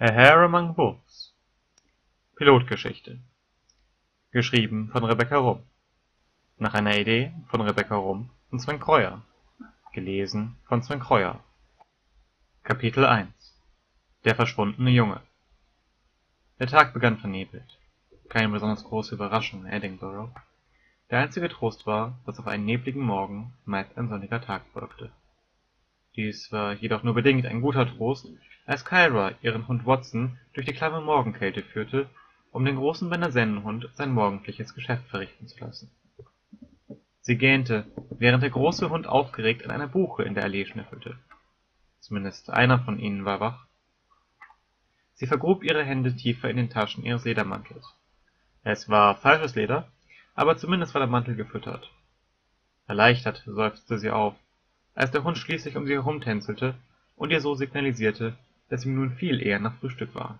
A Hare Among Wolves. Pilotgeschichte. Geschrieben von Rebecca Rumm. Nach einer Idee von Rebecca Rumm und Sven Kreuer. Gelesen von Sven Kreuer. Kapitel 1 Der verschwundene Junge. Der Tag begann vernebelt. Keine besonders große Überraschung in Edinburgh. Der einzige Trost war, dass auf einen nebligen Morgen meist ein sonniger Tag folgte. Dies war jedoch nur bedingt ein guter Trost als Kyra ihren Hund Watson durch die klamme Morgenkälte führte, um den großen Berner-Sennenhund sein morgendliches Geschäft verrichten zu lassen. Sie gähnte, während der große Hund aufgeregt an einer Buche in der Allee schnüffelte. Zumindest einer von ihnen war wach. Sie vergrub ihre Hände tiefer in den Taschen ihres Ledermantels. Es war falsches Leder, aber zumindest war der Mantel gefüttert. Erleichtert seufzte sie auf, als der Hund schließlich um sie herumtänzelte und ihr so signalisierte, dass ihm nun viel eher nach Frühstück war.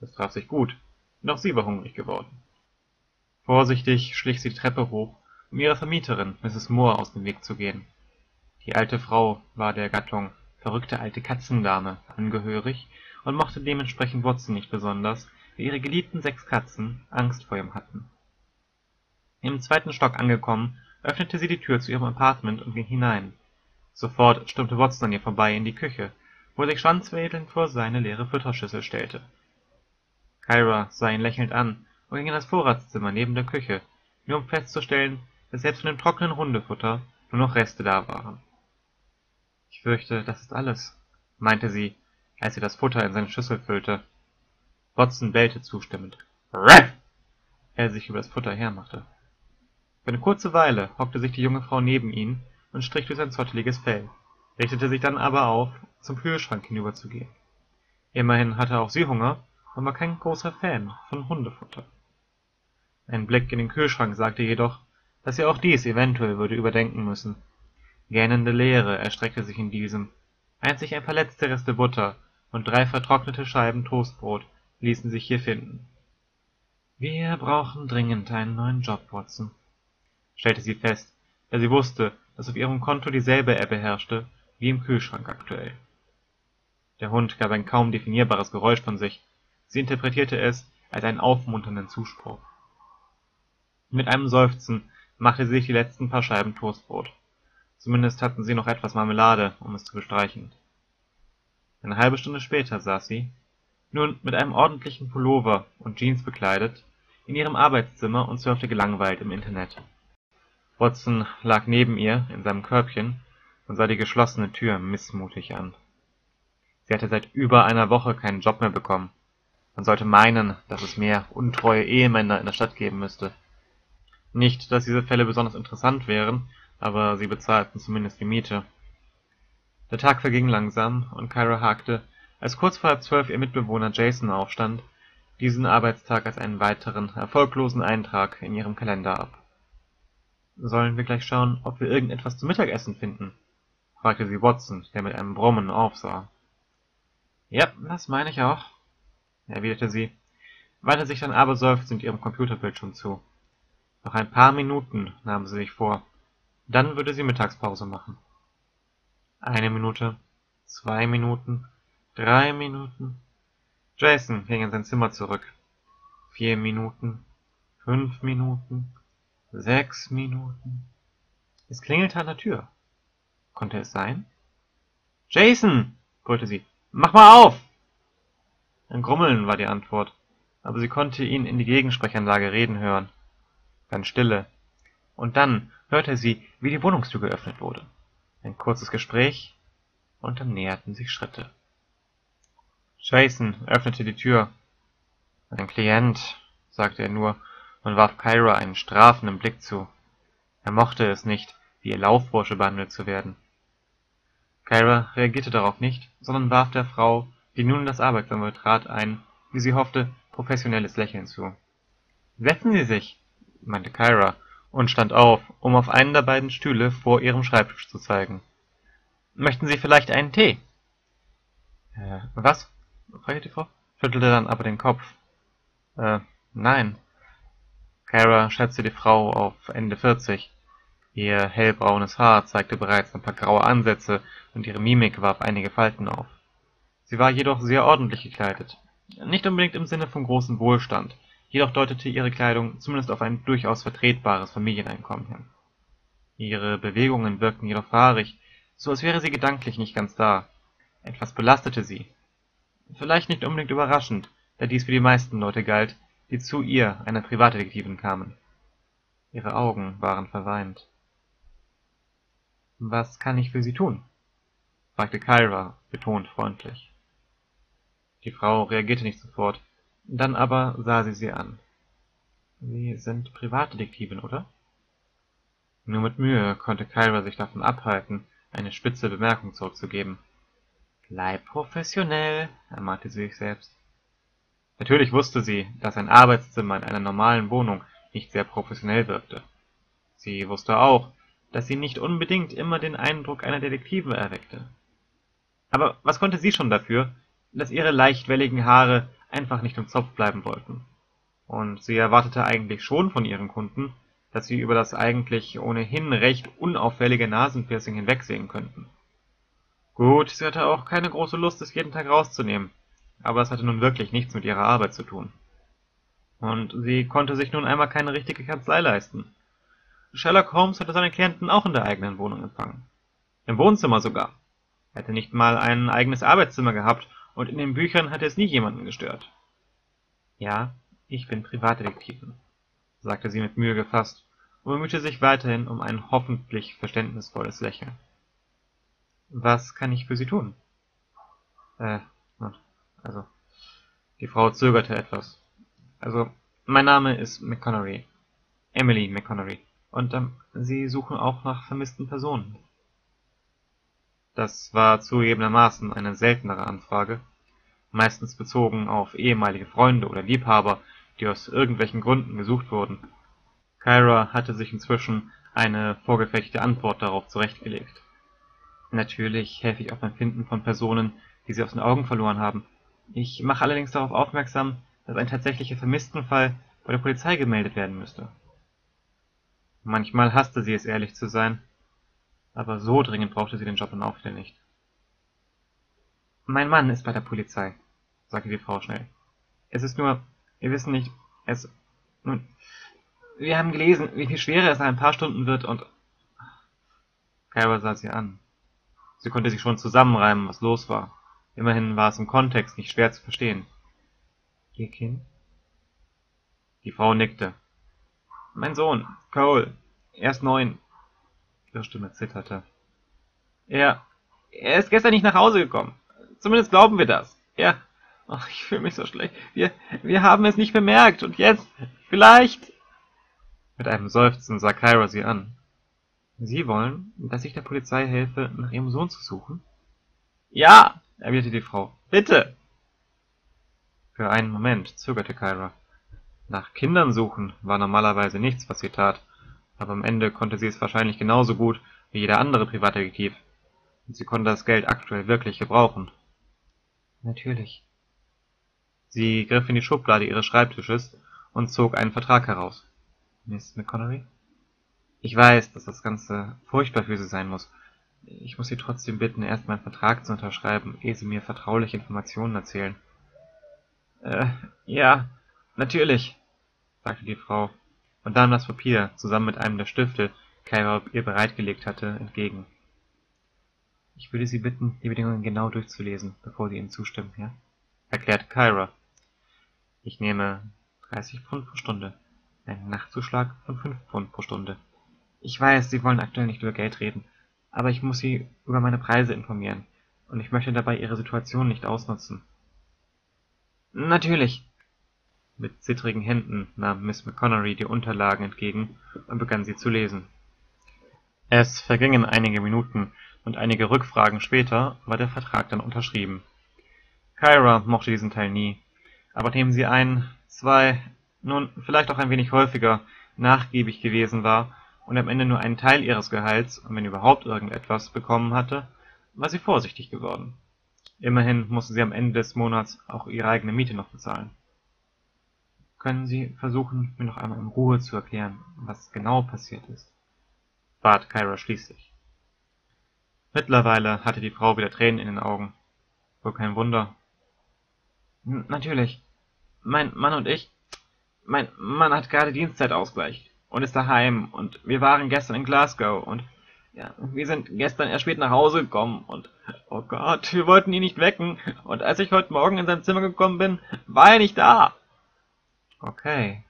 Das traf sich gut, denn auch sie war hungrig geworden. Vorsichtig schlich sie die Treppe hoch, um ihrer Vermieterin, Mrs. Moore, aus dem Weg zu gehen. Die alte Frau war der Gattung verrückte alte Katzendame angehörig und mochte dementsprechend Watson nicht besonders, da ihre geliebten sechs Katzen Angst vor ihm hatten. Im zweiten Stock angekommen, öffnete sie die Tür zu ihrem Appartement und ging hinein. Sofort stürmte Watson an ihr vorbei in die Küche wo sich schwanzwedelnd vor seine leere Futterschüssel stellte. Kyra sah ihn lächelnd an und ging in das Vorratszimmer neben der Küche, nur um festzustellen, dass selbst von dem trockenen Hundefutter nur noch Reste da waren. Ich fürchte, das ist alles, meinte sie, als sie das Futter in seine Schüssel füllte. Watson bellte zustimmend. Ruff! Er sich über das Futter hermachte. Für eine kurze Weile hockte sich die junge Frau neben ihn und strich durch sein zotteliges Fell richtete sich dann aber auf, zum Kühlschrank hinüberzugehen. Immerhin hatte auch sie Hunger und war kein großer Fan von Hundefutter. Ein Blick in den Kühlschrank sagte jedoch, dass sie auch dies eventuell würde überdenken müssen. Gähnende Leere erstreckte sich in diesem. Einzig ein paar letzte Reste Butter und drei vertrocknete Scheiben Toastbrot ließen sich hier finden. Wir brauchen dringend einen neuen Job, Watson, stellte sie fest, da sie wusste, dass auf ihrem Konto dieselbe Ebbe herrschte wie im Kühlschrank aktuell. Der Hund gab ein kaum definierbares Geräusch von sich, sie interpretierte es als einen aufmunternden Zuspruch. Mit einem Seufzen machte sie sich die letzten paar Scheiben Toastbrot. Zumindest hatten sie noch etwas Marmelade, um es zu bestreichen. Eine halbe Stunde später saß sie, nun mit einem ordentlichen Pullover und Jeans bekleidet, in ihrem Arbeitszimmer und surfte gelangweilt im Internet. Watson lag neben ihr in seinem Körbchen und sah die geschlossene Tür missmutig an. Sie hatte seit über einer Woche keinen Job mehr bekommen. Man sollte meinen, dass es mehr untreue Ehemänner in der Stadt geben müsste. Nicht, dass diese Fälle besonders interessant wären, aber sie bezahlten zumindest die Miete. Der Tag verging langsam und Kyra hakte, als kurz vor halb zwölf ihr Mitbewohner Jason aufstand, diesen Arbeitstag als einen weiteren, erfolglosen Eintrag in ihrem Kalender ab. Sollen wir gleich schauen, ob wir irgendetwas zum Mittagessen finden? fragte sie Watson, der mit einem Brummen aufsah. Ja, das meine ich auch, erwiderte sie, wandte sich dann aber seufzend ihrem Computerbildschirm zu. Noch ein paar Minuten nahm sie sich vor, dann würde sie Mittagspause machen. Eine Minute, zwei Minuten, drei Minuten. Jason ging in sein Zimmer zurück. Vier Minuten, fünf Minuten, sechs Minuten. Es klingelte an der Tür. Konnte es sein? Jason! brüllte sie. Mach mal auf! Ein Grummeln war die Antwort, aber sie konnte ihn in die Gegensprechanlage reden hören. Dann Stille. Und dann hörte sie, wie die Wohnungstür geöffnet wurde. Ein kurzes Gespräch, und dann näherten sich Schritte. Jason öffnete die Tür. Ein Klient, sagte er nur und warf Kyra einen strafenden Blick zu. Er mochte es nicht, wie ihr Laufbursche behandelt zu werden. Kyra reagierte darauf nicht, sondern warf der Frau, die nun in das Arbeitszimmer trat, ein, wie sie hoffte, professionelles Lächeln zu. »Setzen Sie sich«, meinte Kyra und stand auf, um auf einen der beiden Stühle vor ihrem Schreibtisch zu zeigen. »Möchten Sie vielleicht einen Tee?« »Äh, was?« fragte die Frau, schüttelte dann aber den Kopf. »Äh, nein.« Kyra schätzte die Frau auf Ende vierzig. Ihr hellbraunes Haar zeigte bereits ein paar graue Ansätze und ihre Mimik warf einige Falten auf. Sie war jedoch sehr ordentlich gekleidet. Nicht unbedingt im Sinne von großem Wohlstand, jedoch deutete ihre Kleidung zumindest auf ein durchaus vertretbares Familieneinkommen hin. Ihre Bewegungen wirkten jedoch fahrig, so als wäre sie gedanklich nicht ganz da. Etwas belastete sie. Vielleicht nicht unbedingt überraschend, da dies für die meisten Leute galt, die zu ihr, einer Privatdetektivin, kamen. Ihre Augen waren verweint. »Was kann ich für Sie tun?« fragte Kyra, betont freundlich. Die Frau reagierte nicht sofort, dann aber sah sie sie an. »Sie sind Privatdetektivin, oder?« Nur mit Mühe konnte Kyra sich davon abhalten, eine spitze Bemerkung zurückzugeben. »Bleib professionell«, ermahnte sie sich selbst. Natürlich wusste sie, dass ein Arbeitszimmer in einer normalen Wohnung nicht sehr professionell wirkte. Sie wusste auch, dass sie nicht unbedingt immer den Eindruck einer Detektive erweckte. Aber was konnte sie schon dafür, dass ihre leicht welligen Haare einfach nicht im Zopf bleiben wollten? Und sie erwartete eigentlich schon von ihren Kunden, dass sie über das eigentlich ohnehin recht unauffällige Nasenpiercing hinwegsehen könnten. Gut, sie hatte auch keine große Lust, es jeden Tag rauszunehmen, aber es hatte nun wirklich nichts mit ihrer Arbeit zu tun. Und sie konnte sich nun einmal keine richtige Kanzlei leisten. Sherlock Holmes hatte seine Klienten auch in der eigenen Wohnung empfangen. Im Wohnzimmer sogar. Er hatte nicht mal ein eigenes Arbeitszimmer gehabt und in den Büchern hatte es nie jemanden gestört. Ja, ich bin Privatdetektivin, sagte sie mit Mühe gefasst und bemühte sich weiterhin um ein hoffentlich verständnisvolles Lächeln. Was kann ich für Sie tun? Äh, also, die Frau zögerte etwas. Also, mein Name ist McConnery. Emily McConnery. Und ähm, Sie suchen auch nach vermissten Personen. Das war zugegebenermaßen eine seltenere Anfrage, meistens bezogen auf ehemalige Freunde oder Liebhaber, die aus irgendwelchen Gründen gesucht wurden. Kyra hatte sich inzwischen eine vorgefertigte Antwort darauf zurechtgelegt. Natürlich helfe ich auch beim Finden von Personen, die sie aus den Augen verloren haben. Ich mache allerdings darauf aufmerksam, dass ein tatsächlicher Vermisstenfall bei der Polizei gemeldet werden müsste. Manchmal hasste sie es, ehrlich zu sein, aber so dringend brauchte sie den Job dann auch nicht. Mein Mann ist bei der Polizei, sagte die Frau schnell. Es ist nur, wir wissen nicht, es, nun, wir haben gelesen, wie viel schwerer es nach ein paar Stunden wird und... Kyra sah sie an. Sie konnte sich schon zusammenreimen, was los war. Immerhin war es im Kontext nicht schwer zu verstehen. Ihr Kind? Die Frau nickte. Mein Sohn, Cole. Er ist neun. Ihre Stimme zitterte. Er, er ist gestern nicht nach Hause gekommen. Zumindest glauben wir das. Er, ach, ich fühle mich so schlecht. Wir, wir haben es nicht bemerkt. Und jetzt, vielleicht... Mit einem Seufzen sah Kyra sie an. Sie wollen, dass ich der Polizei helfe, nach ihrem Sohn zu suchen? Ja, erwiderte die Frau. Bitte! Für einen Moment zögerte Kyra. Nach Kindern suchen war normalerweise nichts, was sie tat, aber am Ende konnte sie es wahrscheinlich genauso gut wie jeder andere Privatdetektiv. Und sie konnte das Geld aktuell wirklich gebrauchen. Natürlich. Sie griff in die Schublade ihres Schreibtisches und zog einen Vertrag heraus. Miss McConnery? Ich weiß, dass das Ganze furchtbar für Sie sein muss. Ich muss Sie trotzdem bitten, erst meinen Vertrag zu unterschreiben, ehe Sie mir vertrauliche Informationen erzählen. Äh, ja, natürlich, sagte die Frau und nahm das Papier zusammen mit einem der Stifte, Kyra ihr bereitgelegt hatte, entgegen. Ich würde Sie bitten, die Bedingungen genau durchzulesen, bevor Sie ihnen zustimmen, ja? erklärte Kyra. Ich nehme 30 Pfund pro Stunde, einen Nachtzuschlag von 5 Pfund pro Stunde. Ich weiß, Sie wollen aktuell nicht über Geld reden, aber ich muss Sie über meine Preise informieren, und ich möchte dabei Ihre Situation nicht ausnutzen. Natürlich, mit zittrigen Händen nahm Miss McConnery die Unterlagen entgegen und begann sie zu lesen. Es vergingen einige Minuten, und einige Rückfragen später war der Vertrag dann unterschrieben. Kyra mochte diesen Teil nie, aber nachdem sie ein, zwei, nun vielleicht auch ein wenig häufiger nachgiebig gewesen war und am Ende nur einen Teil ihres Gehalts, wenn überhaupt irgendetwas, bekommen hatte, war sie vorsichtig geworden. Immerhin musste sie am Ende des Monats auch ihre eigene Miete noch bezahlen. Können Sie versuchen, mir noch einmal in Ruhe zu erklären, was genau passiert ist? bat Kyra schließlich. Mittlerweile hatte die Frau wieder Tränen in den Augen. Wohl kein Wunder. N natürlich. Mein Mann und ich. Mein Mann hat gerade Dienstzeitausgleich und ist daheim und wir waren gestern in Glasgow und ja, wir sind gestern erst spät nach Hause gekommen und oh Gott, wir wollten ihn nicht wecken und als ich heute Morgen in sein Zimmer gekommen bin, war er nicht da. Okay,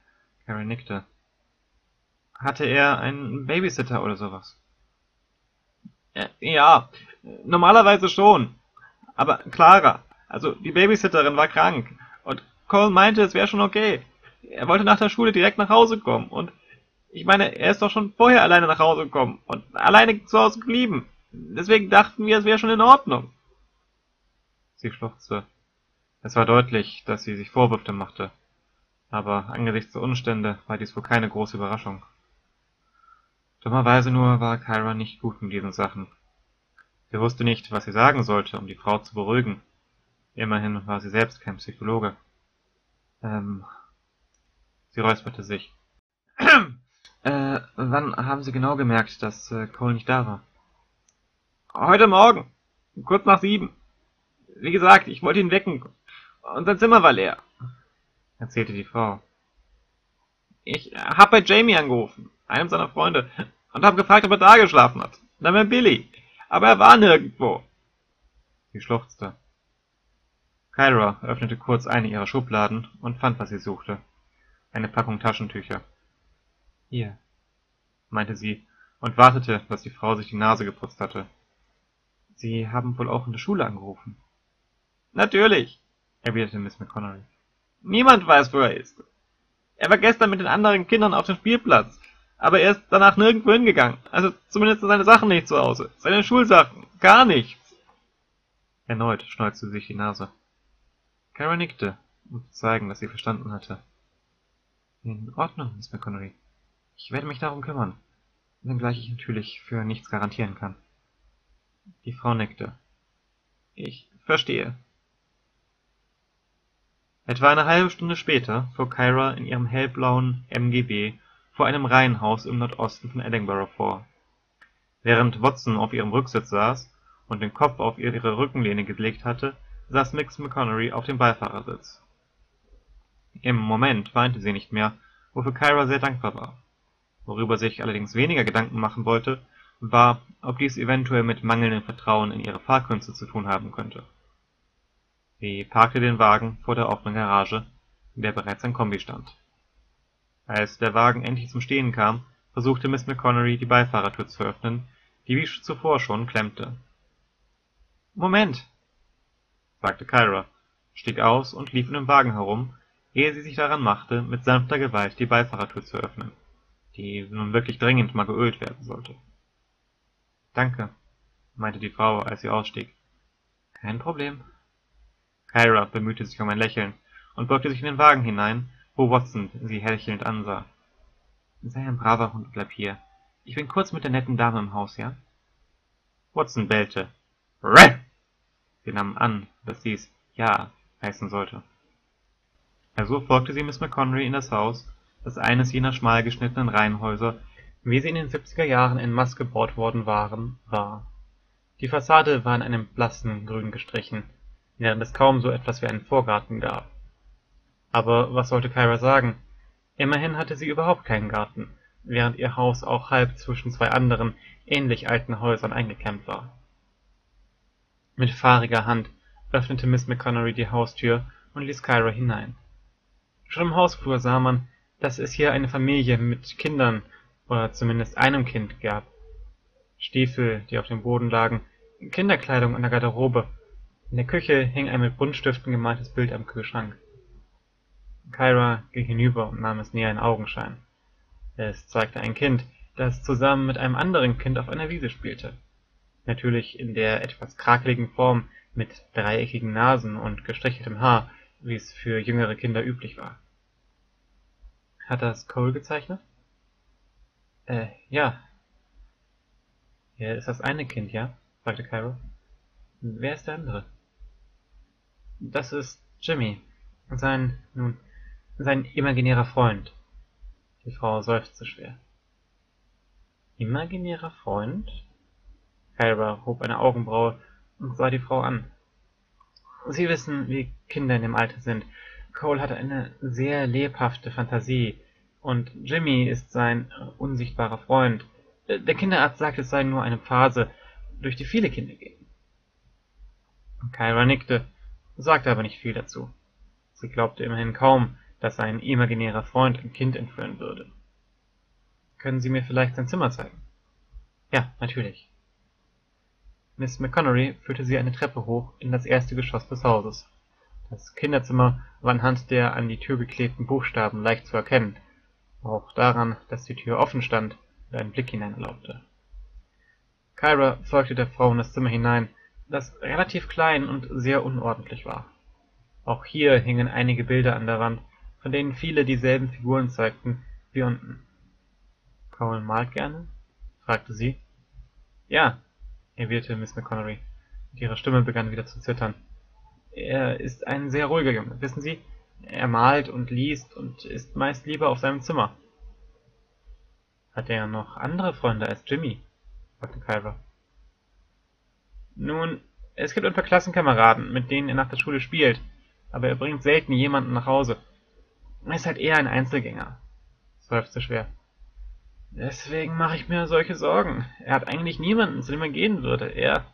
Carrie nickte. Hatte er einen Babysitter oder sowas? Ja, normalerweise schon. Aber Clara, also die Babysitterin war krank und Cole meinte, es wäre schon okay. Er wollte nach der Schule direkt nach Hause kommen und ich meine, er ist doch schon vorher alleine nach Hause gekommen und alleine zu Hause geblieben. Deswegen dachten wir, es wäre schon in Ordnung. Sie schluchzte. Es war deutlich, dass sie sich Vorwürfe machte. Aber angesichts der Umstände war dies wohl keine große Überraschung. Dummerweise nur war Kyra nicht gut in diesen Sachen. Sie wusste nicht, was sie sagen sollte, um die Frau zu beruhigen. Immerhin war sie selbst kein Psychologe. Ähm. Sie räusperte sich. äh, wann haben Sie genau gemerkt, dass äh, Cole nicht da war? Heute Morgen. Kurz nach sieben. Wie gesagt, ich wollte ihn wecken. Und sein Zimmer war leer. Erzählte die Frau. Ich hab bei Jamie angerufen, einem seiner Freunde, und hab gefragt, ob er da geschlafen hat. Dann war Billy. Aber er war nirgendwo. Sie schluchzte. Kyra öffnete kurz eine ihrer Schubladen und fand, was sie suchte. Eine Packung Taschentücher. Hier, meinte sie und wartete, dass die Frau sich die Nase geputzt hatte. Sie haben wohl auch in der Schule angerufen. Natürlich, erwiderte Miss McConaughey. Niemand weiß, wo er ist. Er war gestern mit den anderen Kindern auf dem Spielplatz, aber er ist danach nirgendwo hingegangen. Also zumindest seine Sachen nicht zu Hause. Seine Schulsachen. Gar nichts. Erneut schneuzte sich die Nase. Kara nickte, um zu zeigen, dass sie verstanden hatte. In Ordnung, Miss McConaughey. Ich werde mich darum kümmern, wenngleich ich natürlich für nichts garantieren kann. Die Frau nickte. Ich verstehe. Etwa eine halbe Stunde später fuhr Kyra in ihrem hellblauen MGB vor einem Reihenhaus im Nordosten von Edinburgh vor. Während Watson auf ihrem Rücksitz saß und den Kopf auf ihre Rückenlehne gelegt hatte, saß Mix McConaughey auf dem Beifahrersitz. Im Moment weinte sie nicht mehr, wofür Kyra sehr dankbar war. Worüber sich allerdings weniger Gedanken machen wollte, war, ob dies eventuell mit mangelndem Vertrauen in ihre Fahrkünste zu tun haben könnte. Sie parkte den Wagen vor der offenen Garage, in der bereits ein Kombi stand. Als der Wagen endlich zum Stehen kam, versuchte Miss McConaughey die Beifahrertür zu öffnen, die wie zuvor schon klemmte. Moment, sagte Kyra, stieg aus und lief in dem Wagen herum, ehe sie sich daran machte, mit sanfter Gewalt die Beifahrertür zu öffnen die nun wirklich dringend mal geölt werden sollte. Danke, meinte die Frau, als sie ausstieg. Kein Problem. Kyra bemühte sich um ein Lächeln und beugte sich in den Wagen hinein, wo Watson sie hechelnd ansah. Sei ein braver Hund und bleib hier. Ich bin kurz mit der netten Dame im Haus, ja? Watson bellte. Reh! Sie nahm an, dass dies Ja heißen sollte. Also folgte sie Miss McConaughey in das Haus das eines jener schmal geschnittenen Reihenhäuser, wie sie in den 70er Jahren en masse gebaut worden waren, war. Die Fassade war in einem blassen Grün gestrichen, während es kaum so etwas wie einen Vorgarten gab. Aber was sollte Kyra sagen? Immerhin hatte sie überhaupt keinen Garten, während ihr Haus auch halb zwischen zwei anderen, ähnlich alten Häusern eingeklemmt war. Mit fahriger Hand öffnete Miss McConaughey die Haustür und ließ Kyra hinein. Schon im Hausflur sah man dass es hier eine Familie mit Kindern oder zumindest einem Kind gab. Stiefel, die auf dem Boden lagen, Kinderkleidung in der Garderobe. In der Küche hing ein mit Buntstiften gemaltes Bild am Kühlschrank. Kyra ging hinüber und nahm es näher in Augenschein. Es zeigte ein Kind, das zusammen mit einem anderen Kind auf einer Wiese spielte. Natürlich in der etwas krakeligen Form mit dreieckigen Nasen und gestricheltem Haar, wie es für jüngere Kinder üblich war. Hat das Cole gezeichnet? Äh, ja. Er ist das eine Kind, ja? fragte Cairo. Wer ist der andere? Das ist Jimmy. Sein, nun, sein imaginärer Freund. Die Frau seufzte schwer. Imaginärer Freund? Kyra hob eine Augenbraue und sah die Frau an. Sie wissen, wie Kinder in dem Alter sind. Cole hat eine sehr lebhafte Fantasie und Jimmy ist sein unsichtbarer Freund. Der Kinderarzt sagt, es sei nur eine Phase, durch die viele Kinder gehen. Kyra nickte, sagte aber nicht viel dazu. Sie glaubte immerhin kaum, dass ein imaginärer Freund ein Kind entführen würde. Können Sie mir vielleicht sein Zimmer zeigen? Ja, natürlich. Miss McConaughey führte sie eine Treppe hoch in das erste Geschoss des Hauses. Das Kinderzimmer war anhand der an die Tür geklebten Buchstaben leicht zu erkennen, auch daran, dass die Tür offen stand und ein Blick hinein erlaubte. Kyra folgte der Frau in das Zimmer hinein, das relativ klein und sehr unordentlich war. Auch hier hingen einige Bilder an der Wand, von denen viele dieselben Figuren zeigten wie unten. Cole malt gerne? fragte sie. Ja, erwiderte Miss McConaughey, und ihre Stimme begann wieder zu zittern. Er ist ein sehr ruhiger Junge, wissen Sie? Er malt und liest und ist meist lieber auf seinem Zimmer. Hat er noch andere Freunde als Jimmy? fragte Kyra. Nun, es gibt ein paar Klassenkameraden, mit denen er nach der Schule spielt, aber er bringt selten jemanden nach Hause. Er ist halt eher ein Einzelgänger, seufzte schwer. Deswegen mache ich mir solche Sorgen. Er hat eigentlich niemanden, zu dem er gehen würde. Er...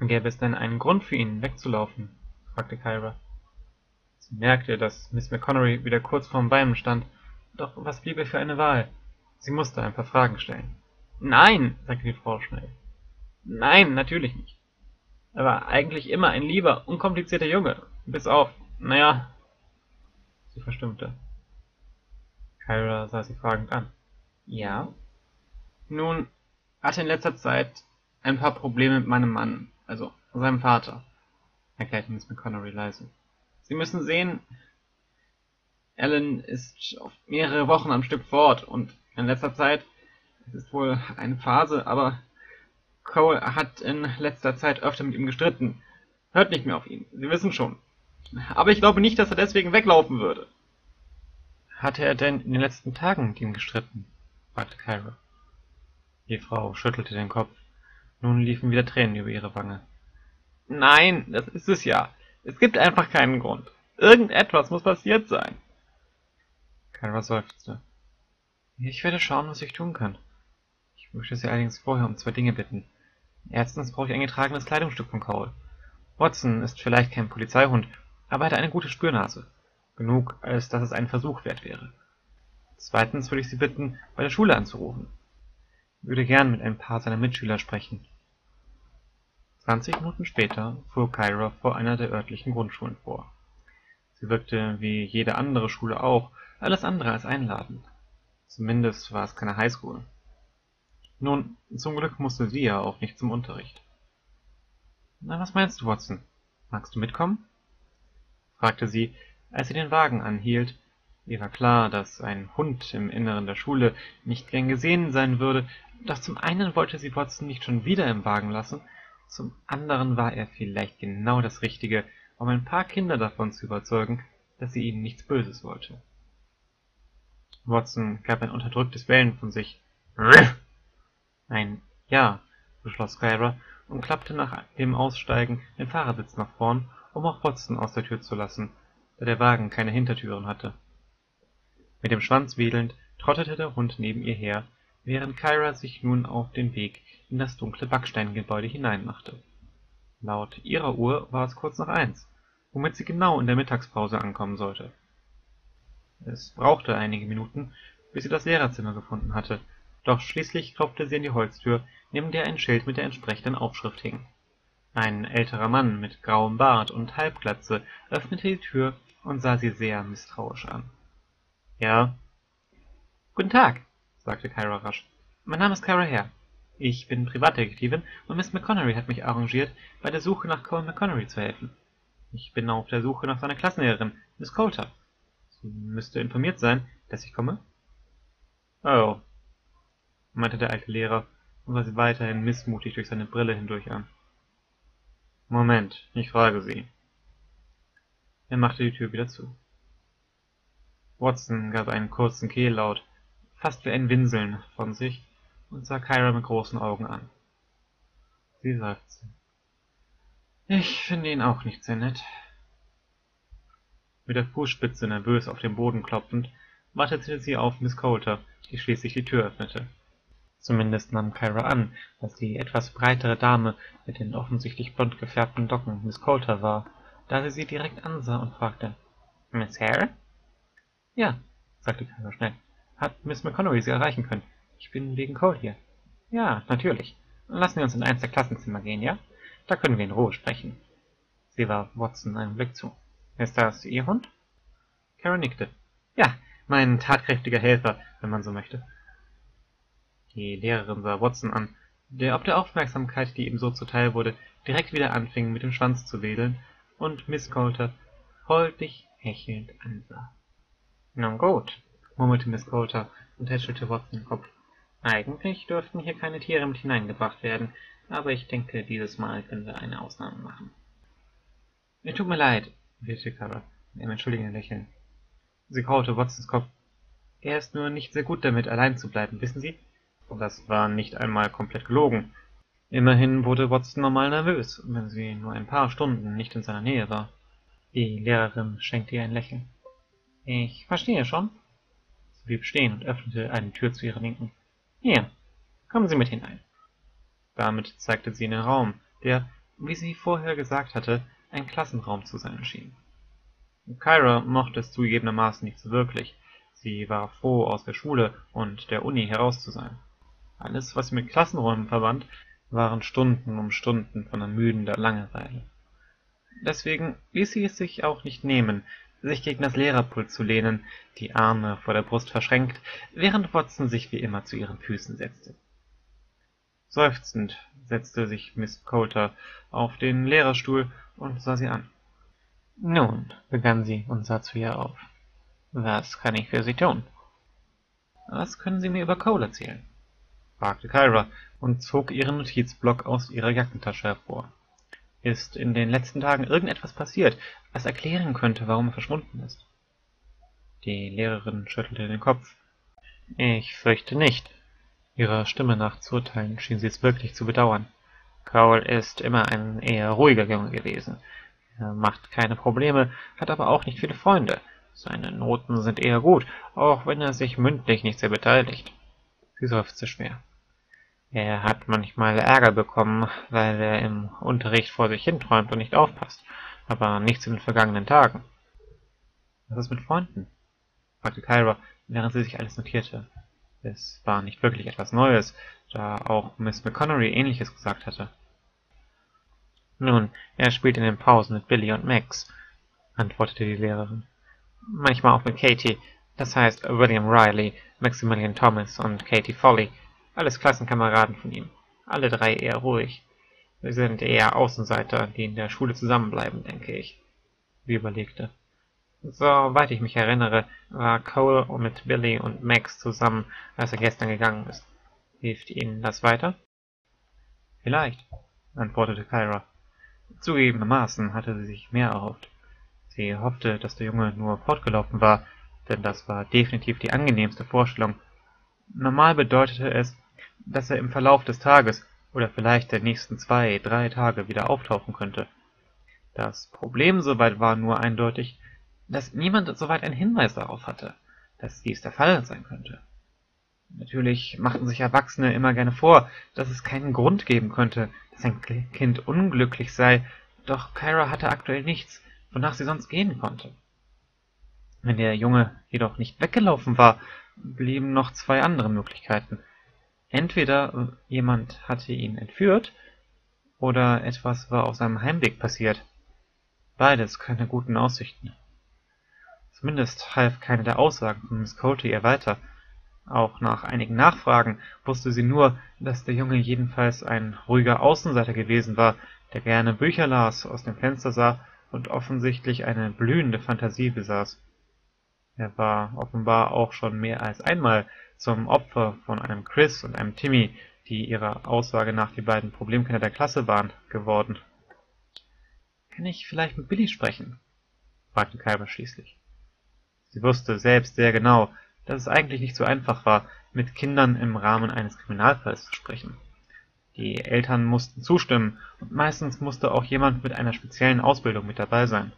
Gäbe es denn einen Grund für ihn, wegzulaufen? fragte Kyra. Sie merkte, dass Miss McConaughey wieder kurz vorm Beinen stand. Doch was blieb ihr für eine Wahl? Sie musste ein paar Fragen stellen. Nein, sagte die Frau schnell. Nein, natürlich nicht. Er war eigentlich immer ein lieber, unkomplizierter Junge. Bis auf, naja... Sie verstimmte. Kyra sah sie fragend an. Ja? Nun, hatte in letzter Zeit ein paar Probleme mit meinem Mann, also seinem Vater, erklärte Miss McConaughey leise. Sie müssen sehen, Alan ist auf mehrere Wochen am Stück fort und in letzter Zeit, es ist wohl eine Phase, aber Cole hat in letzter Zeit öfter mit ihm gestritten. Hört nicht mehr auf ihn, Sie wissen schon. Aber ich glaube nicht, dass er deswegen weglaufen würde. Hatte er denn in den letzten Tagen mit ihm gestritten? fragte Kyra. Die Frau schüttelte den Kopf. Nun liefen wieder Tränen über ihre Wange. Nein, das ist es ja. Es gibt einfach keinen Grund. Irgendetwas muss passiert sein. Kyra seufzte. Ich werde schauen, was ich tun kann. Ich möchte Sie allerdings vorher um zwei Dinge bitten. Erstens brauche ich ein getragenes Kleidungsstück von Cole. Watson ist vielleicht kein Polizeihund, aber er hat eine gute Spürnase genug, als dass es einen Versuch wert wäre. Zweitens würde ich Sie bitten, bei der Schule anzurufen. Ich würde gern mit ein paar seiner Mitschüler sprechen. Zwanzig Minuten später fuhr Kyra vor einer der örtlichen Grundschulen vor. Sie wirkte wie jede andere Schule auch, alles andere als einladend. Zumindest war es keine Highschool. Nun, zum Glück musste sie ja auch nicht zum Unterricht. Na, was meinst du, Watson? Magst du mitkommen? fragte sie, als sie den Wagen anhielt. Ihr war klar, dass ein Hund im Inneren der Schule nicht gern gesehen sein würde, doch zum einen wollte sie Watson nicht schon wieder im Wagen lassen, zum anderen war er vielleicht genau das Richtige, um ein paar Kinder davon zu überzeugen, dass sie ihnen nichts Böses wollte. Watson gab ein unterdrücktes Bellen von sich. Ein Ja, beschloss Kyra und klappte nach dem Aussteigen den Fahrersitz nach vorn, um auch Watson aus der Tür zu lassen, da der Wagen keine Hintertüren hatte. Mit dem Schwanz wedelnd trottete der Hund neben ihr her, während Kyra sich nun auf den Weg in das dunkle Backsteingebäude hineinmachte. Laut ihrer Uhr war es kurz nach eins, womit sie genau in der Mittagspause ankommen sollte. Es brauchte einige Minuten, bis sie das Lehrerzimmer gefunden hatte, doch schließlich klopfte sie an die Holztür, neben der ein Schild mit der entsprechenden Aufschrift hing. Ein älterer Mann mit grauem Bart und Halbglatze öffnete die Tür und sah sie sehr misstrauisch an. Ja? Guten Tag, sagte Kyra rasch. Mein Name ist Kyra Hare. Ich bin Privatdetektivin und Miss McConaughey hat mich arrangiert, bei der Suche nach Cole McConaughey zu helfen. Ich bin auf der Suche nach seiner Klassenlehrerin, Miss Coulter. Sie müsste informiert sein, dass ich komme. Oh, meinte der alte Lehrer und sah sie weiterhin missmutig durch seine Brille hindurch an. Moment, ich frage Sie. Er machte die Tür wieder zu. Watson gab einen kurzen Kehllaut, fast wie ein Winseln, von sich und sah Kyra mit großen Augen an. Sie seufzte. Ich finde ihn auch nicht sehr nett. Mit der Fußspitze nervös auf den Boden klopfend, wartete sie auf Miss Coulter, die schließlich die Tür öffnete. Zumindest nahm Kyra an, dass die etwas breitere Dame mit den offensichtlich blond gefärbten Locken Miss Coulter war, da sie sie direkt ansah und fragte, »Miss Hare?« »Ja«, sagte Kyra schnell. »Hat Miss McConaughey Sie erreichen können? Ich bin wegen Cole hier.« »Ja, natürlich. Lassen wir uns in eins der Klassenzimmer gehen, ja? Da können wir in Ruhe sprechen.« Sie warf Watson einen Blick zu. »Ist das Ihr Hund?« Kara nickte. »Ja, mein tatkräftiger Helfer, wenn man so möchte.« Die Lehrerin sah Watson an, der ob der Aufmerksamkeit, die ihm so zuteil wurde, direkt wieder anfing, mit dem Schwanz zu wedeln und Miss Coulter freundlich hechelnd ansah. »Nun gut«, murmelte Miss Coulter und tätschelte Watson den Kopf. »Eigentlich dürften hier keine Tiere mit hineingebracht werden, aber ich denke, dieses Mal können wir eine Ausnahme machen.« »Mir tut mir leid«, erwiderte Kara mit einem entschuldigenden Lächeln. Sie kaute Watsons Kopf. »Er ist nur nicht sehr gut damit, allein zu bleiben, wissen Sie?« Und das war nicht einmal komplett gelogen. Immerhin wurde Watson normal nervös, wenn sie nur ein paar Stunden nicht in seiner Nähe war. Die Lehrerin schenkte ihr ein Lächeln. »Ich verstehe schon.« Sie blieb stehen und öffnete eine Tür zu ihrer Linken. »Hier, kommen Sie mit hinein.« Damit zeigte sie in den Raum, der, wie sie vorher gesagt hatte, ein Klassenraum zu sein schien. Kyra mochte es zugegebenermaßen nicht so wirklich. Sie war froh, aus der Schule und der Uni heraus zu sein. Alles, was mit Klassenräumen verband, waren Stunden um Stunden von ermüdender Langeweile. Deswegen ließ sie es sich auch nicht nehmen, sich gegen das Lehrerpult zu lehnen, die Arme vor der Brust verschränkt, während Watson sich wie immer zu ihren Füßen setzte. Seufzend setzte sich Miss Coulter auf den Lehrerstuhl und sah sie an. »Nun«, begann sie und sah zu ihr auf, »was kann ich für Sie tun?« »Was können Sie mir über Cole erzählen?« Fragte Kyra und zog ihren Notizblock aus ihrer Jackentasche hervor. »Ist in den letzten Tagen irgendetwas passiert, was erklären könnte, warum er verschwunden ist?« Die Lehrerin schüttelte den Kopf. »Ich fürchte nicht.« Ihrer Stimme nach zu urteilen schien sie es wirklich zu bedauern. Cole ist immer ein eher ruhiger Junge gewesen. Er macht keine Probleme, hat aber auch nicht viele Freunde. Seine Noten sind eher gut, auch wenn er sich mündlich nicht sehr beteiligt. Sie seufzte schwer. Er hat manchmal Ärger bekommen, weil er im Unterricht vor sich hinträumt und nicht aufpasst, aber nichts in den vergangenen Tagen. Was ist mit Freunden? fragte Kyra, während sie sich alles notierte. Es war nicht wirklich etwas Neues, da auch Miss McConaughey ähnliches gesagt hatte. Nun, er spielt in den Pausen mit Billy und Max, antwortete die Lehrerin. Manchmal auch mit Katie, das heißt William Riley, Maximilian Thomas und Katie Foley, alles Klassenkameraden von ihm, alle drei eher ruhig. Wir sind eher Außenseiter, die in der Schule zusammenbleiben, denke ich. Sie überlegte. Soweit ich mich erinnere, war Cole mit Billy und Max zusammen, als er gestern gegangen ist. Hilft Ihnen das weiter? Vielleicht, antwortete Kyra. Zugegebenermaßen hatte sie sich mehr erhofft. Sie hoffte, dass der Junge nur fortgelaufen war, denn das war definitiv die angenehmste Vorstellung. Normal bedeutete es, dass er im Verlauf des Tages oder vielleicht der nächsten zwei, drei Tage wieder auftauchen könnte. Das Problem soweit war nur eindeutig, dass niemand soweit einen Hinweis darauf hatte, dass dies der Fall sein könnte. Natürlich machten sich Erwachsene immer gerne vor, dass es keinen Grund geben könnte, dass ein Kind unglücklich sei, doch Kyra hatte aktuell nichts, wonach sie sonst gehen konnte. Wenn der Junge jedoch nicht weggelaufen war, blieben noch zwei andere Möglichkeiten. Entweder jemand hatte ihn entführt, oder etwas war auf seinem Heimweg passiert. Beides keine guten Aussichten. Zumindest half keine der Aussagen von Miss Coulter ihr weiter. Auch nach einigen Nachfragen wusste sie nur, dass der Junge jedenfalls ein ruhiger Außenseiter gewesen war, der gerne Bücher las, aus dem Fenster sah und offensichtlich eine blühende Fantasie besaß. Er war offenbar auch schon mehr als einmal zum Opfer von einem Chris und einem Timmy, die ihrer Aussage nach die beiden Problemkinder der Klasse waren, geworden. »Kann ich vielleicht mit Billy sprechen?« fragte Kyber schließlich. Sie wusste selbst sehr genau, dass es eigentlich nicht so einfach war, mit Kindern im Rahmen eines Kriminalfalls zu sprechen. Die Eltern mussten zustimmen, und meistens musste auch jemand mit einer speziellen Ausbildung mit dabei sein.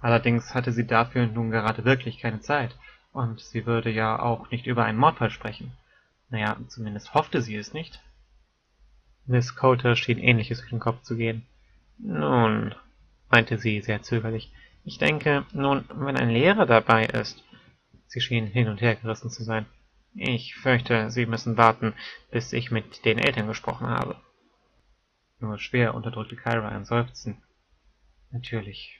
Allerdings hatte sie dafür nun gerade wirklich keine Zeit, und sie würde ja auch nicht über einen Mordfall sprechen. Naja, zumindest hoffte sie es nicht. Miss Coulter schien Ähnliches durch den Kopf zu gehen. Nun, meinte sie sehr zögerlich, ich denke, nun, wenn ein Lehrer dabei ist. Sie schien hin und her gerissen zu sein. Ich fürchte, Sie müssen warten, bis ich mit den Eltern gesprochen habe. Nur schwer unterdrückte Kyra ein Seufzen. Natürlich,